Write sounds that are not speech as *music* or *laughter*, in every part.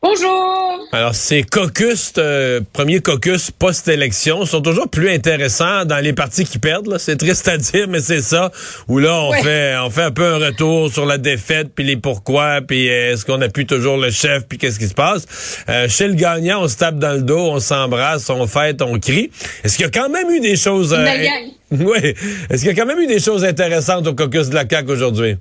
Bonjour! Alors, ces caucus, euh, premiers caucus post-élection, sont toujours plus intéressants dans les partis qui perdent. C'est triste à dire, mais c'est ça. Où là, on fait on fait un peu un retour sur la défaite, puis les pourquoi, puis euh, est-ce qu'on appuie toujours le chef, puis qu'est-ce qui se passe? Euh, chez le gagnant, on se tape dans le dos, on s'embrasse, on fête, on crie. Est-ce qu'il y a quand même eu des choses... Euh, *laughs* oui. Est-ce qu'il y a quand même eu des choses intéressantes au caucus de la CAQ aujourd'hui?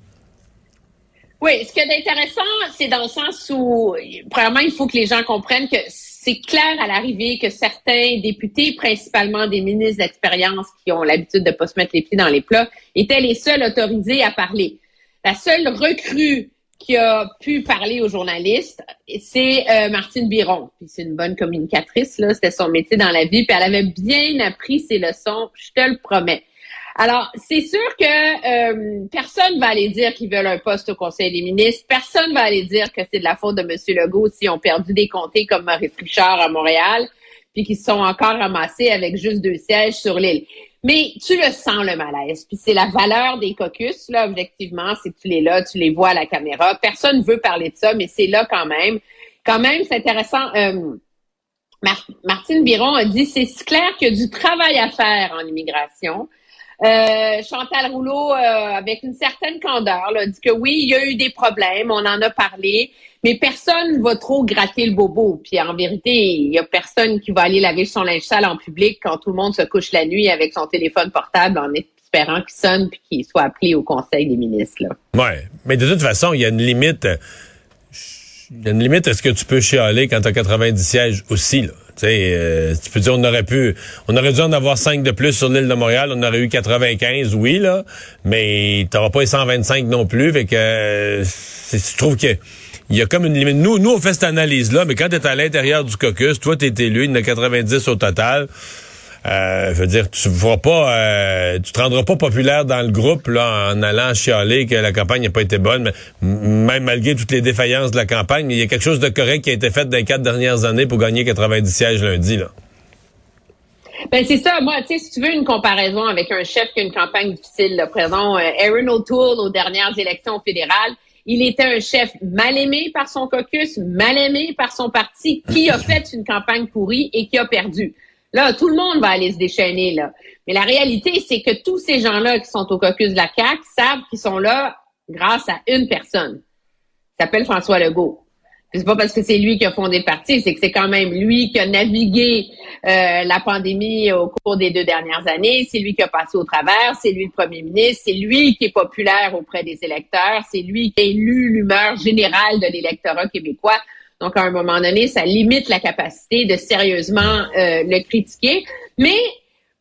Oui, ce qui est intéressant, c'est dans le sens où, premièrement, il faut que les gens comprennent que c'est clair à l'arrivée que certains députés, principalement des ministres d'expérience qui ont l'habitude de pas se mettre les pieds dans les plats, étaient les seuls autorisés à parler. La seule recrue qui a pu parler aux journalistes, c'est euh, Martine Biron. Puis c'est une bonne communicatrice, là, c'était son métier dans la vie, puis elle avait bien appris ses leçons, je te le promets. Alors, c'est sûr que euh, personne va aller dire qu'ils veulent un poste au Conseil des ministres. Personne va aller dire que c'est de la faute de M. Legault s'ils ont perdu des comtés comme Maurice Richard à Montréal, puis qu'ils sont encore ramassés avec juste deux sièges sur l'île. Mais tu le sens, le malaise. Puis c'est la valeur des caucus, là, objectivement, c'est que tu les là, tu les vois à la caméra. Personne veut parler de ça, mais c'est là quand même. Quand même, c'est intéressant. Euh, Martine Biron a dit, c'est clair qu'il y a du travail à faire en immigration. Euh, Chantal Rouleau, euh, avec une certaine candeur, là, dit que oui, il y a eu des problèmes, on en a parlé, mais personne va trop gratter le bobo. Puis en vérité, il y a personne qui va aller laver son linge sale en public quand tout le monde se couche la nuit avec son téléphone portable en espérant qu'il sonne puis qu'il soit appelé au Conseil des ministres. Là. Ouais, mais de toute façon, il y a une limite. Il y a une limite à ce que tu peux chialer quand tu as 90 sièges aussi. Là. Euh, tu peux dire on aurait pu on aurait dû en avoir 5 de plus sur l'île de Montréal, on aurait eu 95, oui, là, mais t'auras pas les 125 non plus. Fait que euh, je trouve que il y a comme une limite. Nous, nous, on fait cette analyse-là, mais quand tu es à l'intérieur du caucus, toi, tu es élu, il y en a 90 au total. Euh, je veux dire, tu ne pas, euh, tu te rendras pas populaire dans le groupe là en allant chialer que la campagne n'a pas été bonne, même malgré toutes les défaillances de la campagne, il y a quelque chose de correct qui a été fait dans les quatre dernières années pour gagner 90 sièges lundi là. Ben c'est ça. Moi, tu sais, si tu veux une comparaison avec un chef qui a une campagne difficile, là, prenons euh, Aaron O'Toole aux dernières élections fédérales. Il était un chef mal aimé par son caucus, mal aimé par son parti, qui a *laughs* fait une campagne pourrie et qui a perdu. Là, tout le monde va aller se déchaîner. Mais la réalité, c'est que tous ces gens-là qui sont au caucus de la CAQ savent qu'ils sont là grâce à une personne. Il s'appelle François Legault. C'est pas parce que c'est lui qui a fondé le parti, c'est que c'est quand même lui qui a navigué euh, la pandémie au cours des deux dernières années. C'est lui qui a passé au travers. C'est lui le premier ministre. C'est lui qui est populaire auprès des électeurs. C'est lui qui a élu l'humeur générale de l'électorat québécois. Donc, à un moment donné, ça limite la capacité de sérieusement euh, le critiquer. Mais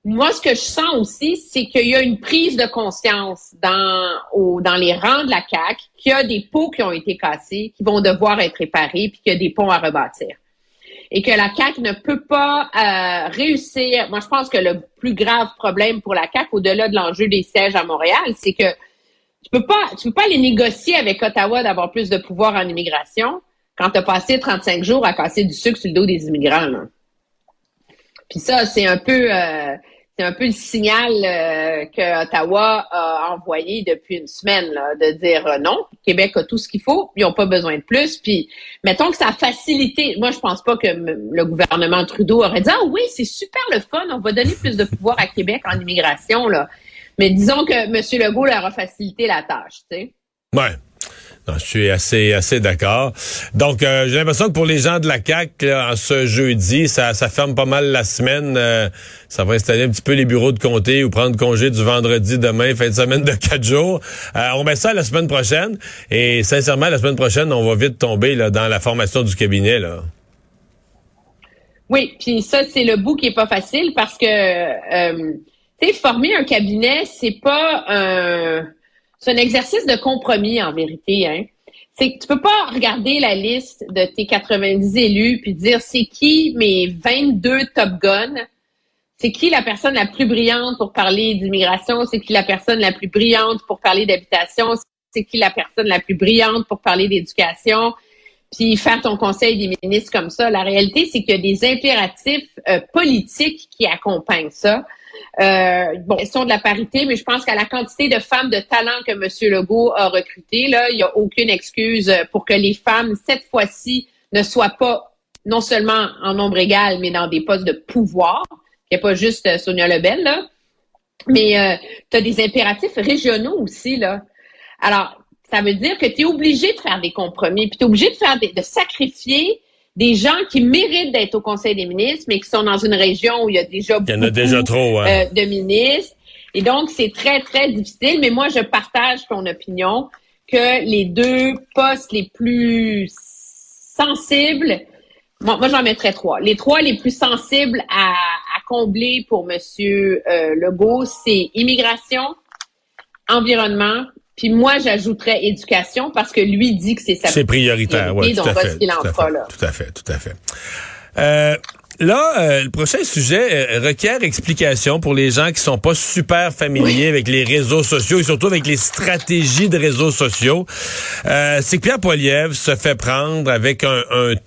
moi, ce que je sens aussi, c'est qu'il y a une prise de conscience dans, au, dans les rangs de la CAQ qu'il y a des pots qui ont été cassés, qui vont devoir être réparés, puis qu'il y a des ponts à rebâtir. Et que la CAQ ne peut pas euh, réussir. Moi, je pense que le plus grave problème pour la CAQ, au-delà de l'enjeu des sièges à Montréal, c'est que tu peux pas, tu peux pas les négocier avec Ottawa d'avoir plus de pouvoir en immigration quand tu as passé 35 jours à casser du sucre sur le dos des immigrants. Puis ça, c'est un peu euh, c'est un peu le signal euh, que Ottawa a envoyé depuis une semaine de dire euh, non, Québec a tout ce qu'il faut, ils n'ont pas besoin de plus. Puis mettons que ça a facilité. Moi, je pense pas que le gouvernement Trudeau aurait dit ah oui, c'est super le fun, on va donner plus de pouvoir à Québec en immigration là. Mais disons que M. Legault leur a facilité la tâche, tu sais. Non, je suis assez assez d'accord. Donc, euh, j'ai l'impression que pour les gens de la CAC, ce jeudi, ça, ça ferme pas mal la semaine. Euh, ça va installer un petit peu les bureaux de comté ou prendre congé du vendredi demain, fin de semaine de quatre jours. Euh, on met ça la semaine prochaine. Et sincèrement, la semaine prochaine, on va vite tomber là, dans la formation du cabinet. là. Oui, puis ça, c'est le bout qui est pas facile parce que, tu sais, former un cabinet, c'est pas un c'est un exercice de compromis en vérité. Hein. C'est que tu peux pas regarder la liste de tes 90 élus puis dire c'est qui mes 22 top guns, c'est qui la personne la plus brillante pour parler d'immigration, c'est qui la personne la plus brillante pour parler d'habitation, c'est qui la personne la plus brillante pour parler d'éducation? puis faire ton conseil des ministres comme ça. La réalité, c'est qu'il y a des impératifs euh, politiques qui accompagnent ça. Euh, bon, question de la parité, mais je pense qu'à la quantité de femmes de talent que M. Legault a recruté, là, il n'y a aucune excuse pour que les femmes, cette fois-ci, ne soient pas non seulement en nombre égal, mais dans des postes de pouvoir. Il n'y a pas juste euh, Sonia Lebel, là. Mais euh, tu as des impératifs régionaux aussi, là. Alors, ça veut dire que tu es obligé de faire des compromis, puis tu es obligé de faire de sacrifier des gens qui méritent d'être au Conseil des ministres, mais qui sont dans une région où il y a déjà beaucoup euh, de ministres. Et donc, c'est très, très difficile. Mais moi, je partage ton opinion que les deux postes les plus sensibles, moi, moi j'en mettrais trois. Les trois les plus sensibles à, à combler pour Monsieur euh, Legault, c'est immigration, environnement puis moi, j'ajouterais éducation parce que lui dit que c'est sa C'est prioritaire, oui, tout, à fait, tout à fait, tout à fait. Euh, Là, euh, le prochain sujet euh, requiert explication pour les gens qui sont pas super familiers avec les réseaux sociaux et surtout avec les stratégies de réseaux sociaux. Euh, c'est que Pierre Poilievre se fait prendre avec un,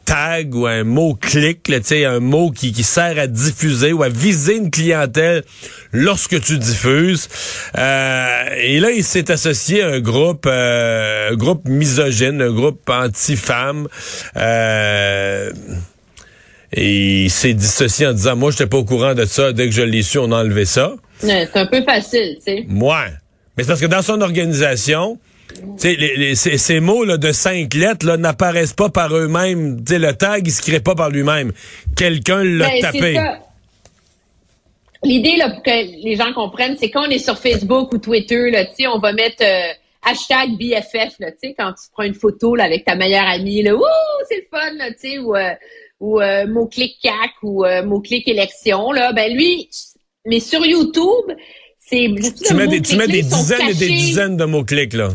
tag ou un mot-clic, un mot qui, qui sert à diffuser ou à viser une clientèle lorsque tu diffuses. et là, il s'est associé à un groupe, un groupe misogyne, un groupe anti-femme. Et il s'est dissocié en disant, moi, j'étais pas au courant de ça. Dès que je l'ai su, on a enlevé ça. c'est un peu facile, tu sais. Ouais. Mais c'est parce que dans son organisation, les, les, ces, mots là, de cinq lettres là, n'apparaissent pas par eux-mêmes. Le tag, il se crée pas par lui-même. Quelqu'un l'a ben, tapé. L'idée, là, pour que les gens comprennent, c'est quand on est sur Facebook ou Twitter, là, on va mettre euh, hashtag BFF, là, quand tu prends une photo là, avec ta meilleure amie, là, c'est le fun, là, ou euh, ou euh, mot-clic CAC ou euh, mot-clic élection, là, ben lui, mais sur YouTube, c'est tu mets des, tu mets des dizaines et des dizaines de mots-clics, là.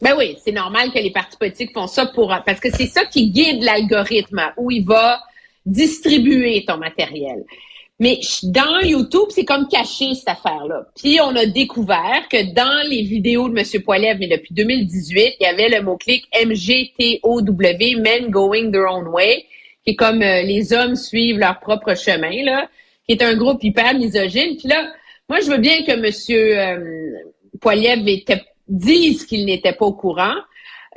Ben oui, c'est normal que les partis politiques font ça pour parce que c'est ça qui guide l'algorithme où il va distribuer ton matériel. Mais dans YouTube, c'est comme caché cette affaire-là. Puis on a découvert que dans les vidéos de M. Poilève, mais depuis 2018, il y avait le mot-clic MGTOW, Men Going Their Own Way, qui est comme euh, les hommes suivent leur propre chemin, là, qui est un groupe hyper misogyne. Puis là, moi, je veux bien que M. Euh, Poiliev dise qu'il n'était pas au courant.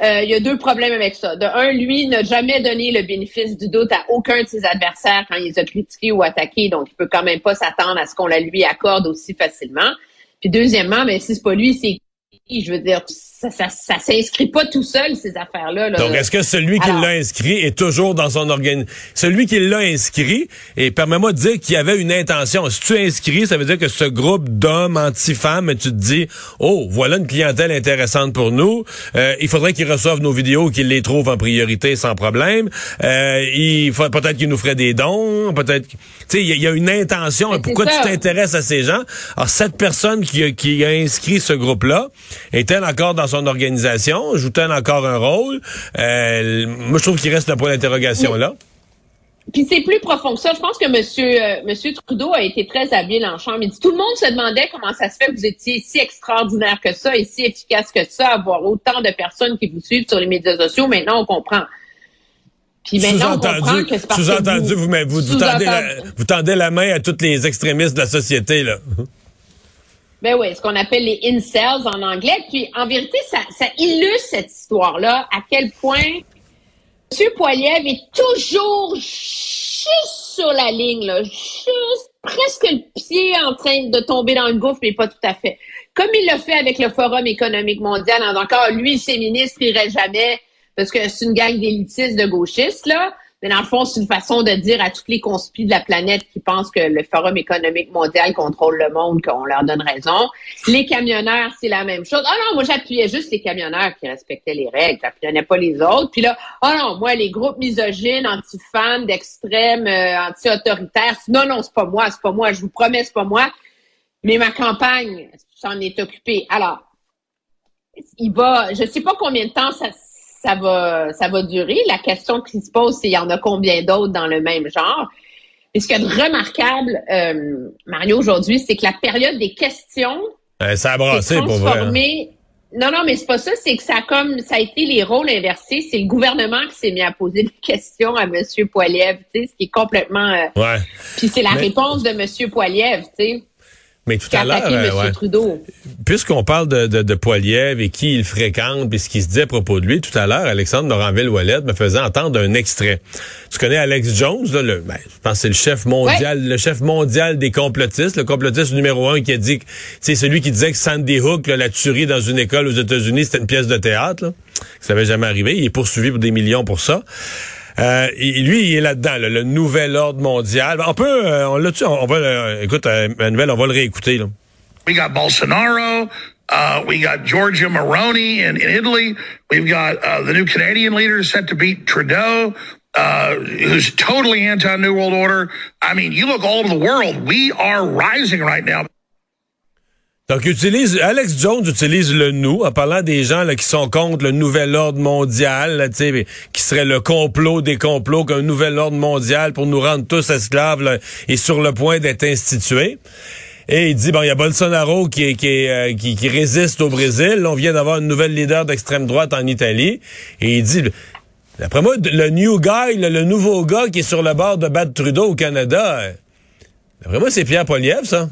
Euh, il y a deux problèmes avec ça. De un, lui n'a jamais donné le bénéfice du doute à aucun de ses adversaires quand il les a critiqués ou attaqués, donc il peut quand même pas s'attendre à ce qu'on la lui accorde aussi facilement. Puis deuxièmement, mais ben, si c'est pas lui, c'est je veux dire, ça, ça, ça s'inscrit pas tout seul, ces affaires-là. Donc, est-ce que celui qui l'a inscrit est toujours dans son organisme? Celui qui l'a inscrit, et permets-moi de dire qu'il y avait une intention. Si tu inscris, ça veut dire que ce groupe d'hommes anti-femmes, tu te dis, oh, voilà une clientèle intéressante pour nous. Euh, il faudrait qu'ils reçoivent nos vidéos, qu'ils les trouvent en priorité sans problème. Euh, il faut peut-être qu'ils nous feraient des dons, peut-être. Tu sais, il y, a une intention. Pourquoi tu t'intéresses à ces gens? Alors, cette personne qui, qui a inscrit ce groupe-là, est-elle encore dans son organisation? Joue-t-elle encore un rôle? Euh, moi, je trouve qu'il reste un point d'interrogation là. Puis c'est plus profond que ça. Je pense que Monsieur euh, Monsieur Trudeau a été très habile en chambre. Il dit tout le monde se demandait comment ça se fait que vous étiez si extraordinaire que ça et si efficace que ça, avoir autant de personnes qui vous suivent sur les médias sociaux. Maintenant, on comprend. Puis maintenant, on comprend que c'est parce sous-entendu, vous, vous, vous, tendez la, vous tendez la main à tous les extrémistes de la société là. Ben oui, ce qu'on appelle les incels en anglais. Puis en vérité, ça, ça illustre cette histoire-là, à quel point M. Poiliev est toujours juste sur la ligne, là, juste presque le pied en train de tomber dans le gouffre, mais pas tout à fait. Comme il l'a fait avec le Forum économique mondial, en encore lui, ses ministres n'iraient jamais parce que c'est une gang d'élitistes de gauchistes, là. Mais dans le fond, c'est une façon de dire à toutes les conspis de la planète qui pensent que le Forum économique mondial contrôle le monde qu'on leur donne raison. Les camionneurs, c'est la même chose. Ah non, moi j'appuyais juste les camionneurs qui respectaient les règles, j'appuyais pas les autres. Puis là, ah oh non, moi les groupes misogynes, anti-fans, d'extrême, euh, anti-autoritaires, non non, c'est pas moi, c'est pas moi, je vous promets, c'est pas moi. Mais ma campagne s'en est occupée. Alors, il va, je sais pas combien de temps ça ça va, ça va durer. La question qui se pose, c'est il y en a combien d'autres dans le même genre? Et ce qui est remarquable, euh, Mario, aujourd'hui, c'est que la période des questions ça a brassé pour vrai. Hein. Non, non, mais c'est pas ça. C'est que ça a comme ça a été les rôles inversés. C'est le gouvernement qui s'est mis à poser des *laughs* questions à M. Poiliev, tu sais, ce qui est complètement. Euh, Ouais. Puis c'est la Mais- réponse de M. Poiliev, tu sais, Mais tout à l'heure, euh, ouais. Puisqu'on parle de, de, de Poiliev et qui il fréquente, puis ce qu'il se dit à propos de lui, tout à l'heure, Alexandre Moranville-Ouellet me faisait entendre un extrait. Tu connais Alex Jones, là, le, ben, je pense que c'est le chef mondial, le chef mondial des complotistes, le complotiste numéro un qui a dit que c'est celui qui disait que Sandy Hook, là, la tuerie dans une école aux États-Unis, c'était une pièce de théâtre, là, que ça n'avait jamais arrivé. Il est poursuivi pour des millions pour ça. Euh, lui, il est là-dedans, là, le nouvel ordre mondial. On peut, euh, on l'a on va, le- écoute, euh, Manuel, on va le réécouter. Là. We got Bolsonaro. Uh, we got Giorgia Moroni in, in Italy. We've got uh, the new Canadian leader set to beat Trudeau, uh, who's totally anti-New World Order. I mean, you look all over the world. We are rising right now. Donc, utilise, Alex Jones utilise le nous en parlant des gens là, qui sont contre le nouvel ordre mondial, là, qui serait le complot des complots, qu'un nouvel ordre mondial pour nous rendre tous esclaves là, est sur le point d'être institué. Et il dit, bon, il y a Bolsonaro qui, qui, euh, qui, qui résiste au Brésil. On vient d'avoir une nouvelle leader d'extrême droite en Italie. Et il dit, d'après moi, le new guy, là, le nouveau gars qui est sur le bord de battre Trudeau au Canada, euh, d'après moi, c'est Pierre Poliev, ça.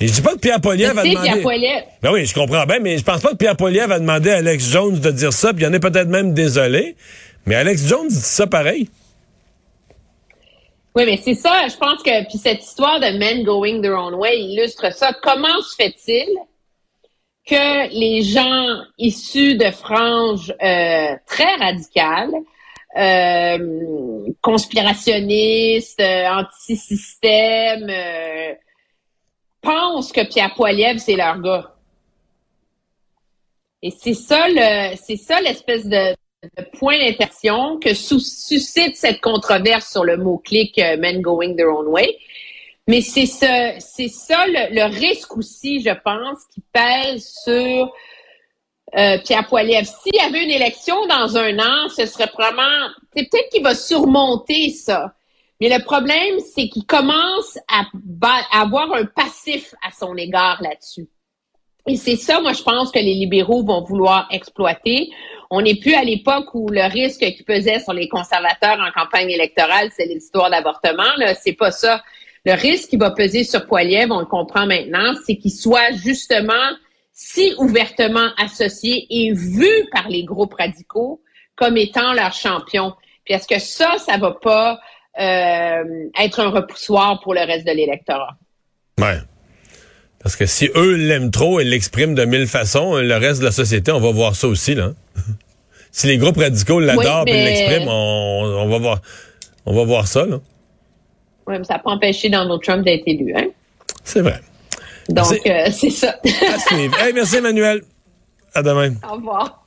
Et je dis pas que Pierre Poliev a demandé... Pierre Poilievre, Ben oui, je comprends bien, mais je pense pas que Pierre Poliev a demandé à Alex Jones de dire ça, puis il en est peut-être même désolé. Mais Alex Jones dit ça pareil. Oui, mais c'est ça, je pense que puis cette histoire de men going their own way illustre ça. Comment se fait-il que les gens issus de franges euh, très radicales, euh, conspirationnistes, euh, anti-système, euh, pensent que Pierre Poilievre, c'est leur gars? Et c'est ça l'espèce de, point d'intersection que suscite cette controverse sur le mot-clic euh, men going their own way. Mais c'est ce, c'est ça le, risque aussi, je pense, qui pèse sur euh, Pierre Poilievre. S'il y avait une élection dans un an, ce serait probablement, c'est peut-être qu'il va surmonter ça. Mais le problème, c'est qu'il commence à, avoir un passif à son égard là-dessus. Et c'est ça, moi, je pense que les libéraux vont vouloir exploiter. On n'est plus à l'époque où le risque qui pesait sur les conservateurs en campagne électorale, c'est l'histoire d'avortement. Là, c'est pas ça. Le risque qui va peser sur Poiliev, on le comprend maintenant, c'est qu'il soit justement si ouvertement associé et vu par les groupes radicaux comme étant leur champion. Puis est-ce que ça, ça va pas être un repoussoir pour le reste de l'électorat? Ouais. Parce que si eux l'aiment trop et l'expriment de mille façons, le reste de la société, on va voir ça aussi, là. *laughs* si les groupes radicaux l'adorent Oui, et l'expriment, on, on va voir on va voir ça, là. Oui, mais ça n'a pas empêché Donald Trump d'être élu. Hein? C'est vrai. Donc, euh, *laughs* c'est ça. À suivre. Hey, merci Emmanuel. À demain. Au revoir.